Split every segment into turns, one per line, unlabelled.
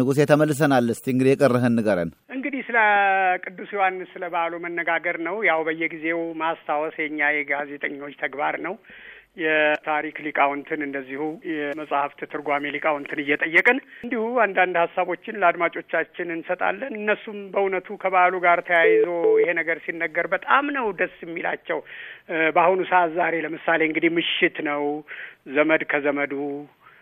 ንጉሴ ተመልሰናል። እስቲ እንግዲህ የቀረህን ንገረን።
እንግዲህ ስለ ቅዱስ ዮሐንስ ስለ በዓሉ መነጋገር ነው። ያው በየጊዜው ማስታወስ የኛ የጋዜጠኞች ተግባር ነው። የታሪክ ሊቃውንትን እንደዚሁ የመጽሐፍት ትርጓሜ ሊቃውንትን እየጠየቅን እንዲሁ አንዳንድ ሀሳቦችን ለአድማጮቻችን እንሰጣለን። እነሱም በእውነቱ ከበዓሉ ጋር ተያይዞ ይሄ ነገር ሲነገር በጣም ነው ደስ የሚላቸው። በአሁኑ ሰዓት ዛሬ ለምሳሌ እንግዲህ ምሽት ነው። ዘመድ ከዘመዱ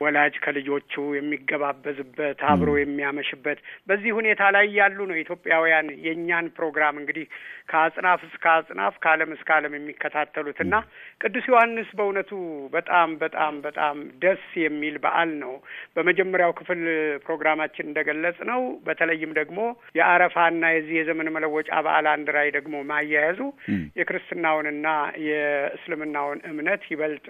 ወላጅ ከልጆቹ የሚገባበዝበት አብሮ የሚያመሽበት በዚህ ሁኔታ ላይ ያሉ ነው ኢትዮጵያውያን የእኛን ፕሮግራም እንግዲህ ከአጽናፍ እስከ አጽናፍ ከዓለም እስከ ዓለም የሚከታተሉት እና ቅዱስ ዮሐንስ በእውነቱ በጣም በጣም በጣም ደስ የሚል በዓል ነው። በመጀመሪያው ክፍል ፕሮግራማችን እንደገለጽ ነው በተለይም ደግሞ የአረፋና የዚህ የዘመን መለወጫ በዓል አንድ ላይ ደግሞ ማያያዙ የክርስትናውንና የእስልምናውን እምነት ይበልጥ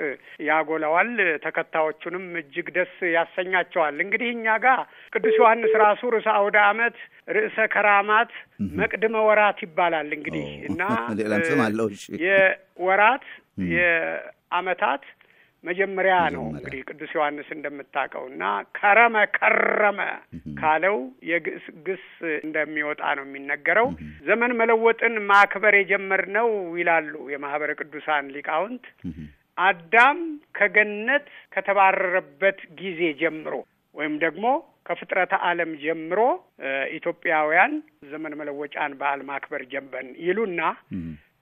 ያጎላዋል። ተከታዮቹንም እጅግ ደስ ያሰኛቸዋል። እንግዲህ እኛ ጋር ቅዱስ ዮሐንስ ራሱ ርዕሰ አውደ ዓመት፣ ርዕሰ ከራማት፣ መቅድመ ወራት ይባላል። እንግዲህ እና የወራት የዓመታት መጀመሪያ ነው እንግዲህ ቅዱስ ዮሐንስ እንደምታውቀው እና ከረመ ከረመ ካለው የግስ ግስ እንደሚወጣ ነው የሚነገረው። ዘመን መለወጥን ማክበር የጀመርነው ይላሉ የማህበረ ቅዱሳን ሊቃውንት አዳም ከገነት ከተባረረበት ጊዜ ጀምሮ ወይም ደግሞ ከፍጥረተ ዓለም ጀምሮ ኢትዮጵያውያን ዘመን መለወጫን በዓል ማክበር ጀመርን ይሉና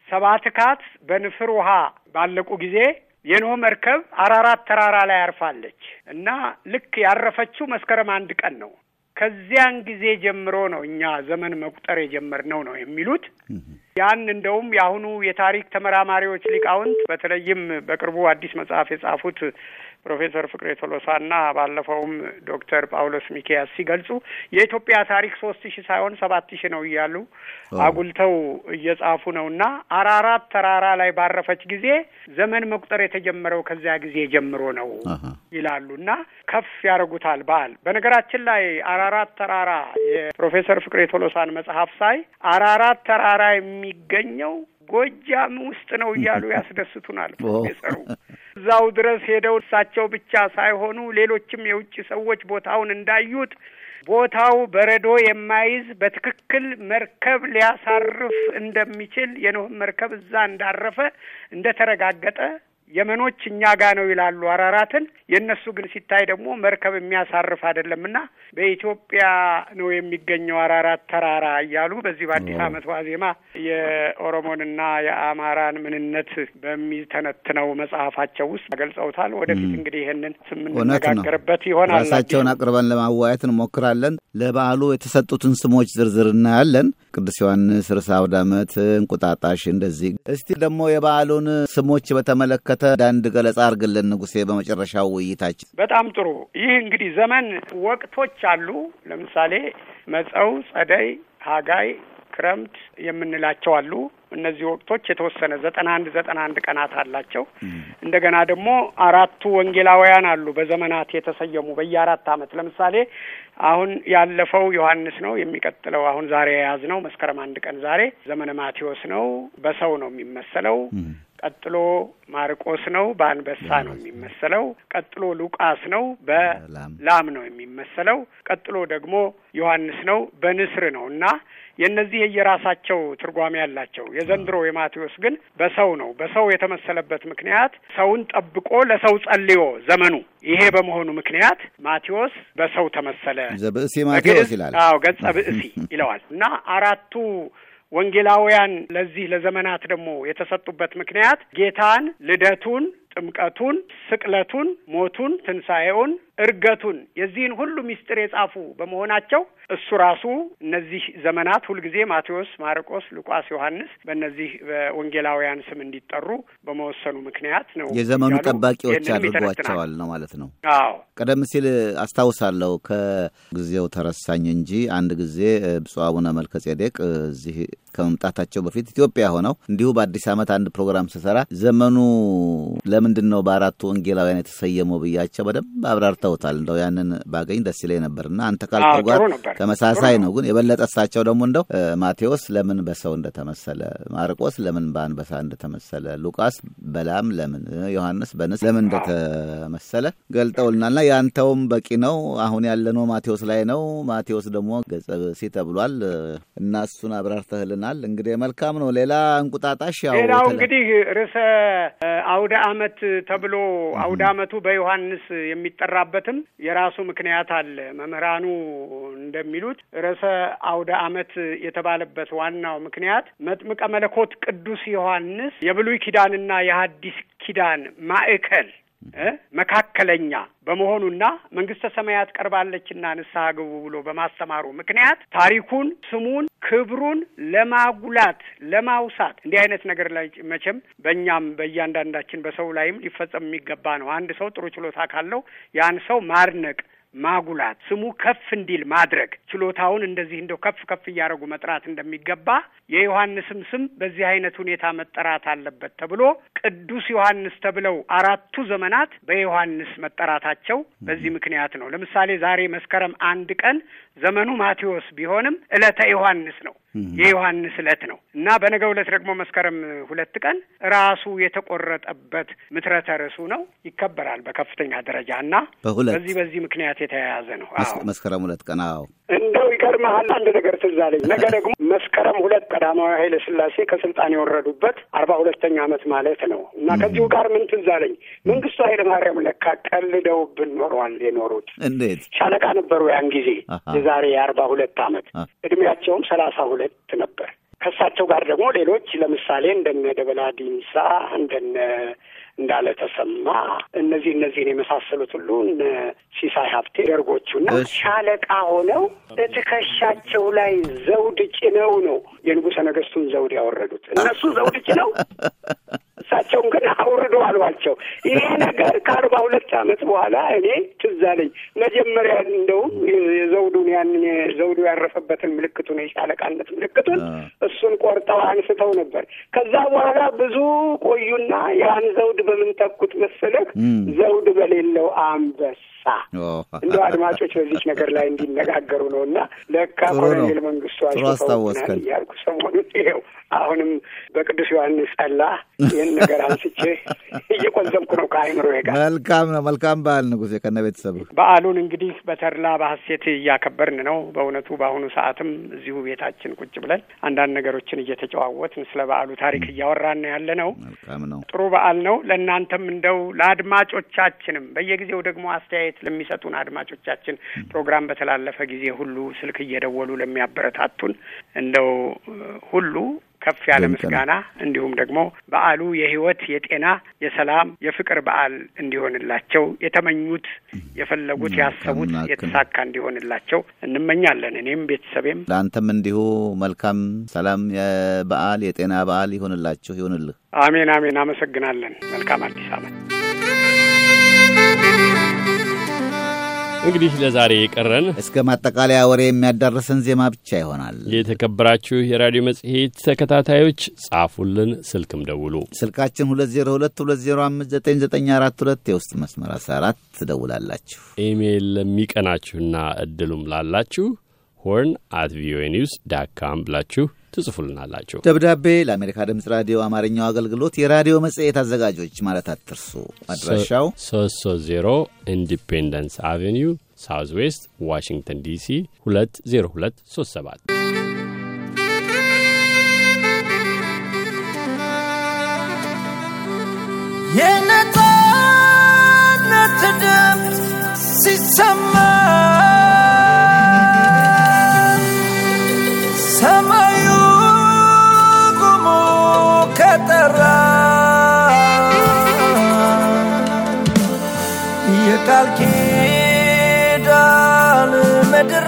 ሰባትካት በንፍር ውሃ ባለቁ ጊዜ የኖህ መርከብ አራራት ተራራ ላይ አርፋለች እና ልክ ያረፈችው መስከረም አንድ ቀን ነው። ከዚያን ጊዜ ጀምሮ ነው እኛ ዘመን መቁጠር የጀመርነው ነው የሚሉት። ያን እንደውም የአሁኑ የታሪክ ተመራማሪዎች ሊቃውንት በተለይም በቅርቡ አዲስ መጽሐፍ የጻፉት ፕሮፌሰር ፍቅሬ ቶሎሳና ባለፈውም ዶክተር ጳውሎስ ሚኪያስ ሲገልጹ የኢትዮጵያ ታሪክ ሶስት ሺህ ሳይሆን ሰባት ሺህ ነው እያሉ አጉልተው እየጻፉ ነው እና አራራት ተራራ ላይ ባረፈች ጊዜ ዘመን መቁጠር የተጀመረው ከዚያ ጊዜ ጀምሮ ነው ይላሉ እና ከፍ ያደርጉታል በዓል። በነገራችን ላይ አራራት ተራራ የፕሮፌሰር ፍቅሬ ቶሎሳን መጽሐፍ ሳይ አራራት ተራራ የሚገኘው ጎጃም ውስጥ ነው እያሉ ያስደስቱናል ፕሮፌሰሩ። እዛው ድረስ ሄደው እሳቸው ብቻ ሳይሆኑ ሌሎችም የውጭ ሰዎች ቦታውን እንዳዩት ቦታው በረዶ የማይዝ በትክክል መርከብ ሊያሳርፍ እንደሚችል የኖህ መርከብ እዛ እንዳረፈ እንደተረጋገጠ የመኖች እኛ ጋ ነው ይላሉ አራራትን። የእነሱ ግን ሲታይ ደግሞ መርከብ የሚያሳርፍ አይደለምና በኢትዮጵያ ነው የሚገኘው አራራት ተራራ እያሉ በዚህ በአዲስ ዓመት ዋዜማ የኦሮሞንና የአማራን ምንነት በሚተነትነው መጽሐፋቸው ውስጥ ገልጸውታል። ወደፊት እንግዲህ ይህንን ስምንነጋገርበት ይሆናል።
ራሳቸውን አቅርበን ለማዋየት እንሞክራለን። ለበዓሉ የተሰጡትን ስሞች ዝርዝር እናያለን። ቅዱስ ዮሐንስ፣ ርዕሰ አውደ ዓመት፣ እንቁጣጣሽ እንደዚህ። እስቲ ደግሞ የበዓሉን ስሞች በተመለከተ አንዳንድ ገለጻ አድርግልን ንጉሴ፣ በመጨረሻው ውይይታችን።
በጣም ጥሩ። ይህ እንግዲህ ዘመን ወቅቶች አሉ። ለምሳሌ መጸው፣ ጸደይ፣ ሀጋይ፣ ክረምት የምንላቸው አሉ። እነዚህ ወቅቶች የተወሰነ ዘጠና አንድ ዘጠና አንድ ቀናት አላቸው። እንደገና ደግሞ አራቱ ወንጌላውያን አሉ በዘመናት የተሰየሙ በየአራት ዓመት ለምሳሌ አሁን ያለፈው ዮሐንስ ነው። የሚቀጥለው አሁን ዛሬ የያዝነው መስከረም አንድ ቀን ዛሬ ዘመነ ማቴዎስ ነው። በሰው ነው የሚመሰለው። ቀጥሎ ማርቆስ ነው፣ በአንበሳ ነው የሚመሰለው። ቀጥሎ ሉቃስ ነው፣ በላም ነው የሚመሰለው። ቀጥሎ ደግሞ ዮሐንስ ነው፣ በንስር ነው እና የእነዚህ የየራሳቸው ትርጓሜ ያላቸው። የዘንድሮ የማቴዎስ ግን በሰው ነው። በሰው የተመሰለበት ምክንያት ሰውን ጠብቆ ለሰው ጸልዮ ዘመኑ ይሄ በመሆኑ ምክንያት ማቴዎስ በሰው ተመሰለ።
ዘብእሲ ማቴዎስ ይላል።
አዎ ገጸ ብእሲ ይለዋል እና አራቱ ወንጌላውያን ለዚህ ለዘመናት ደግሞ የተሰጡበት ምክንያት ጌታን ልደቱን፣ ጥምቀቱን፣ ስቅለቱን፣ ሞቱን፣ ትንሣኤውን፣ እርገቱን የዚህን ሁሉ ምስጢር የጻፉ በመሆናቸው እሱ ራሱ እነዚህ ዘመናት ሁልጊዜ ማቴዎስ፣ ማርቆስ፣ ሉቃስ፣ ዮሐንስ በእነዚህ በወንጌላውያን ስም እንዲጠሩ በመወሰኑ ምክንያት ነው።
የዘመኑ ጠባቂዎች አድርጓቸዋል ነው ማለት ነው።
አዎ
ቀደም ሲል አስታውሳለሁ ከጊዜው ተረሳኝ እንጂ አንድ ጊዜ ብፁዕ አቡነ መልከ ጼዴቅ እዚህ ከመምጣታቸው በፊት ኢትዮጵያ ሆነው እንዲሁ በአዲስ ዓመት አንድ ፕሮግራም ስሰራ ዘመኑ ለምንድን ነው በአራቱ ወንጌላውያን የተሰየመው ብያቸው በደንብ አብራርተው ሰጥተውታል። እንደው ያንን ባገኝ ደስ ይለኝ ነበርና አንተ ካልከው ጋር ተመሳሳይ ነው። ግን የበለጠ እሳቸው ደግሞ እንደው ማቴዎስ ለምን በሰው እንደተመሰለ፣ ማርቆስ ለምን በአንበሳ እንደተመሰለ፣ ሉቃስ በላም ለምን፣ ዮሐንስ በንስ ለምን እንደተመሰለ ገልጠውልናልና ያንተውም በቂ ነው። አሁን ያለነው ማቴዎስ ላይ ነው። ማቴዎስ ደግሞ ገጸ ብእሲ ተብሏል እና እሱን አብራርተህልናል። እንግዲህ መልካም ነው። ሌላ እንቁጣጣሽ ያው
ሌላው እንግዲህ ርዕሰ አውደ ዓመት ተብሎ አውደ ዓመቱ በዮሐንስ የሚጠራበትም የራሱ ምክንያት አለ። መምህራኑ እንደሚሉት ርዕሰ አውደ ዓመት የተባለበት ዋናው ምክንያት መጥምቀ መለኮት ቅዱስ ዮሐንስ የብሉይ ኪዳንና የሐዲስ ኪዳን ማዕከል መካከለኛ በመሆኑና መንግስተ ሰማያት ቀርባለችና ንስሐ ግቡ ብሎ በማስተማሩ ምክንያት ታሪኩን፣ ስሙን፣ ክብሩን ለማጉላት ለማውሳት እንዲህ አይነት ነገር ላይ መቼም በእኛም በእያንዳንዳችን በሰው ላይም ሊፈጸም የሚገባ ነው። አንድ ሰው ጥሩ ችሎታ ካለው ያን ሰው ማድነቅ ማጉላት ስሙ ከፍ እንዲል ማድረግ ችሎታውን እንደዚህ እንደው ከፍ ከፍ እያደረጉ መጥራት እንደሚገባ የዮሐንስም ስም በዚህ አይነት ሁኔታ መጠራት አለበት ተብሎ ቅዱስ ዮሐንስ ተብለው አራቱ ዘመናት በዮሐንስ መጠራታቸው በዚህ ምክንያት ነው። ለምሳሌ ዛሬ መስከረም አንድ ቀን ዘመኑ ማቴዎስ ቢሆንም ዕለተ ዮሐንስ ነው። የዮሐንስ ዕለት ነው። እና በነገው ዕለት ደግሞ መስከረም ሁለት ቀን ራሱ የተቆረጠበት ምትረተ ርዕሱ ነው። ይከበራል በከፍተኛ ደረጃ እና በዚህ በዚህ ምክንያት የተያያዘ ነው።
መስከረም ሁለት ቀን። አዎ።
እንደው ይገርምሃል፣ አንድ ነገር ትዝ አለኝ። ነገ ደግሞ መስከረም ሁለት ቀዳማዊ ኃይለ ሥላሴ ከስልጣን የወረዱበት አርባ ሁለተኛ ዓመት ማለት ነው። እና ከዚሁ ጋር ምን ትዝ አለኝ፣ መንግስቱ ኃይለ ማርያም ለካ ቀልደውብን ኖሯል የኖሩት።
እንዴት?
ሻለቃ ነበሩ ያን ጊዜ የዛሬ የአርባ ሁለት ዓመት እድሜያቸውም ሰላሳ ሁለት ነበር። ከእሳቸው ጋር ደግሞ ሌሎች ለምሳሌ እንደነ ደበላ ዲንሳ እንደነ እንዳለ ተሰማ እነዚህ እነዚህን የመሳሰሉት ሁሉ ሲሳይ ሀብቴ ደርጎቹና ሻለቃ ሆነው እትከሻቸው ላይ ዘውድ ጭነው ነው የንጉሠ ነገሥቱን ዘውድ ያወረዱት። እነሱ ዘውድ ጭነው እሳቸውን ግን አውርዶ አሏቸው። ይሄ ነገር ከአርባ ሁለት ዓመት በኋላ እኔ ትዝ አለኝ። መጀመሪያ እንደውም የዘውዱን ያንን ዘውዱ ያረፈበትን ምልክቱን የሻለቃነት ምልክቱን እሱን ቆርጠው አንስተው ነበር። ከዛ በኋላ ብዙ ቆዩና ያን ዘውድ በምን ተኩት መሰለህ? ዘውድ በሌለው አንበሳ እንደው አድማጮች በዚች ነገር ላይ እንዲነጋገሩ ነው እና ለካ ኮሎኔል መንግስቱ አስታወስከን እያልኩ ሰሞኑን ይኸው አሁንም በቅዱስ ዮሐንስ ጠላ ይህን ነገር አንስቼ እየቆዘምኩ ነው ከአይምሮ ጋር።
መልካም ነው። መልካም በዓል ንጉሴ ከነ ቤተሰብ
በዓሉን እንግዲህ በተድላ በሐሴት እያከበርን ነው። በእውነቱ በአሁኑ ሰዓትም እዚሁ ቤታችን ቁጭ ብለን አንዳንድ ነገሮችን እየተጨዋወትን ስለ በዓሉ ታሪክ እያወራን ያለ ነው።
መልካም ነው።
ጥሩ በዓል ነው። ለእናንተም እንደው ለአድማጮቻችንም በየጊዜው ደግሞ አስተያየት ለሚሰጡን አድማጮቻችን ፕሮግራም በተላለፈ ጊዜ ሁሉ ስልክ እየደወሉ ለሚያበረታቱን እንደው ሁሉ ከፍ ያለ ምስጋና እንዲሁም ደግሞ በዓሉ የሕይወት፣ የጤና፣ የሰላም፣ የፍቅር በዓል እንዲሆንላቸው የተመኙት፣ የፈለጉት፣ ያሰቡት የተሳካ እንዲሆንላቸው እንመኛለን። እኔም ቤተሰቤም
ለአንተም እንዲሁ መልካም ሰላም የበዓል የጤና በዓል ይሆንላችሁ ይሆንልህ።
አሜን አሜን። አመሰግናለን። መልካም አዲስ ዓመት።
እንግዲህ ለዛሬ የቀረን
እስከ ማጠቃለያ ወሬ የሚያዳርሰን ዜማ ብቻ ይሆናል።
የተከበራችሁ የራዲዮ መጽሔት ተከታታዮች ጻፉልን፣ ስልክም ደውሉ።
ስልካችን 2022059942 የውስጥ መስመር 14 ትደውላላችሁ።
ኢሜይል ለሚቀናችሁና እድሉም ላላችሁ horn at VOA news dot com ብላችሁ ትጽፉልናላችሁ።
ደብዳቤ ለአሜሪካ ድምፅ ራዲዮ አማርኛው አገልግሎት የራዲዮ መጽሔት አዘጋጆች ማለት አትርሱ። አድራሻው
330 Independence Avenue Southwest ዋሽንግተን ዲሲ 20237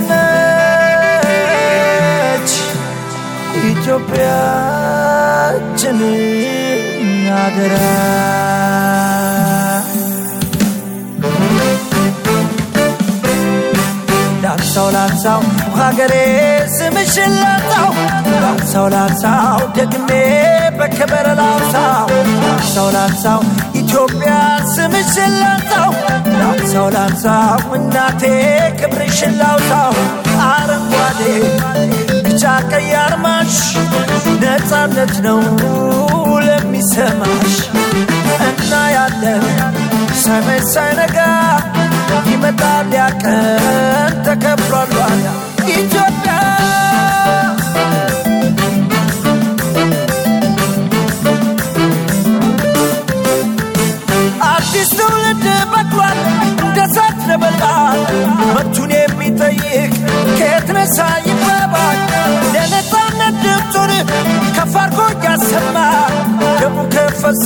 ምድር ነች ኢትዮጵያችን አደራ። ላንሳው ላንሳው ሀገሬ ስምሽን ላንሳው ላንሳው ላንሳው ደግሜ በከበረ ላንሳው ላንሳው ኢትዮ ኢትዮጵያ ስምሽን ላንሳው ላንሳው ላንሳው እናቴ ክብርሽን ላውሳው። አረንጓዴ ቢጫ ቀይ አርማሽ ነፃነት ነው ለሚሰማሽ። እና ያለን ሰሜን ሳይነጋ ይመጣል ያቀን ተከብሯል ኢትዮጵያ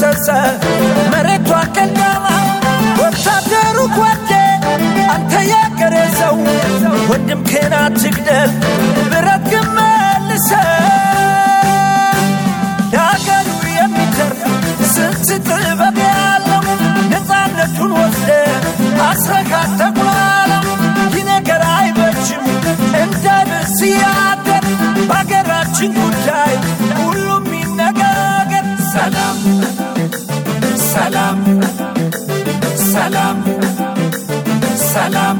ከፈሰሰ መሬቷ ቀዳማ ወታደሩ ጓዴ አንተ ያገሬ ሰው ወንድም ክን አትግደል ብረት ግን መልሰው ለሀገሩ የሚተርፍ ስንት ጥበብ ያለው ነፃነቱን ወስደ አስረካት ሰላም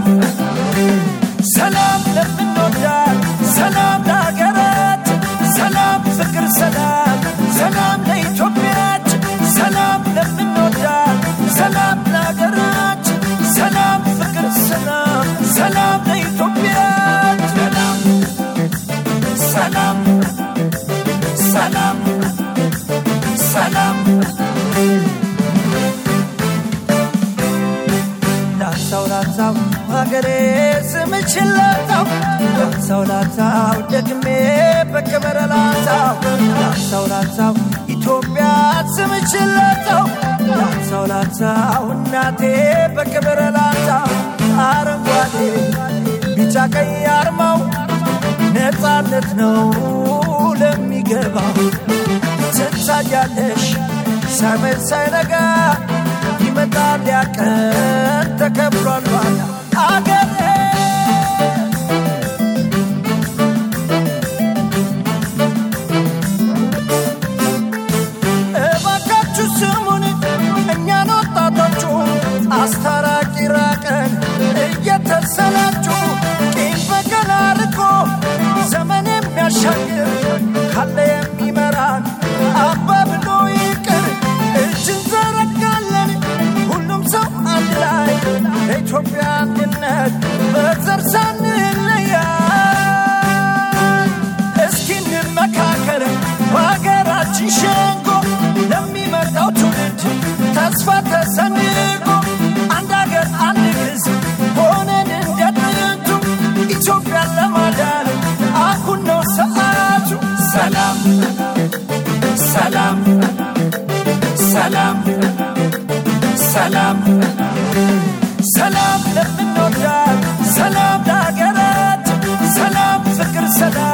ሰላም ለምንወዳት ሰላም ለሀገራት ሰላም ፍቅር ሰላም ሰላም ላንሳው ሀገሬ ስምችን ላንሳው ላንሳው ላንሳው ደግሜ በክብር ላንሳው ላንሳው ላንሳው ኢትዮጵያ ስምችን ላንሳው ላንሳው ላንሳው እናቴ በክብር ላንሳው አረንጓዴ ቢጫ ቀይ አርማው ነፃነት ነው ለሚገባው። ትታያለሽ ሰሜን ሳይነጋ ይመጣል ያቀን ተከብሯል ዋላ አገሬ። እባካችሁ ስሙን እኛን ወጣቶቹ አስታራቂ ራቀን እየተሰላችሁ ቂም በቀል አርቆ ዘመን የሚያሻግር ለኢትዮጵያ አንድነት በዘር ሳንለያ እስኪ እንመካከር በሀገራችን ሸንጎ ለሚመጣው ትውልድ ተስፋ ተሰንቆ አንድ ሀገር አንድ ሕዝብ ሆነን እንደ ጥንቱ ኢትዮጵያን ለማዳን አሁን ነው ሰዓቱ። ሰላም ሰላም ሰላም ሰላም ሰላም ለሀገራችን፣ ሰላም፣ ፍቅር፣ ሰላም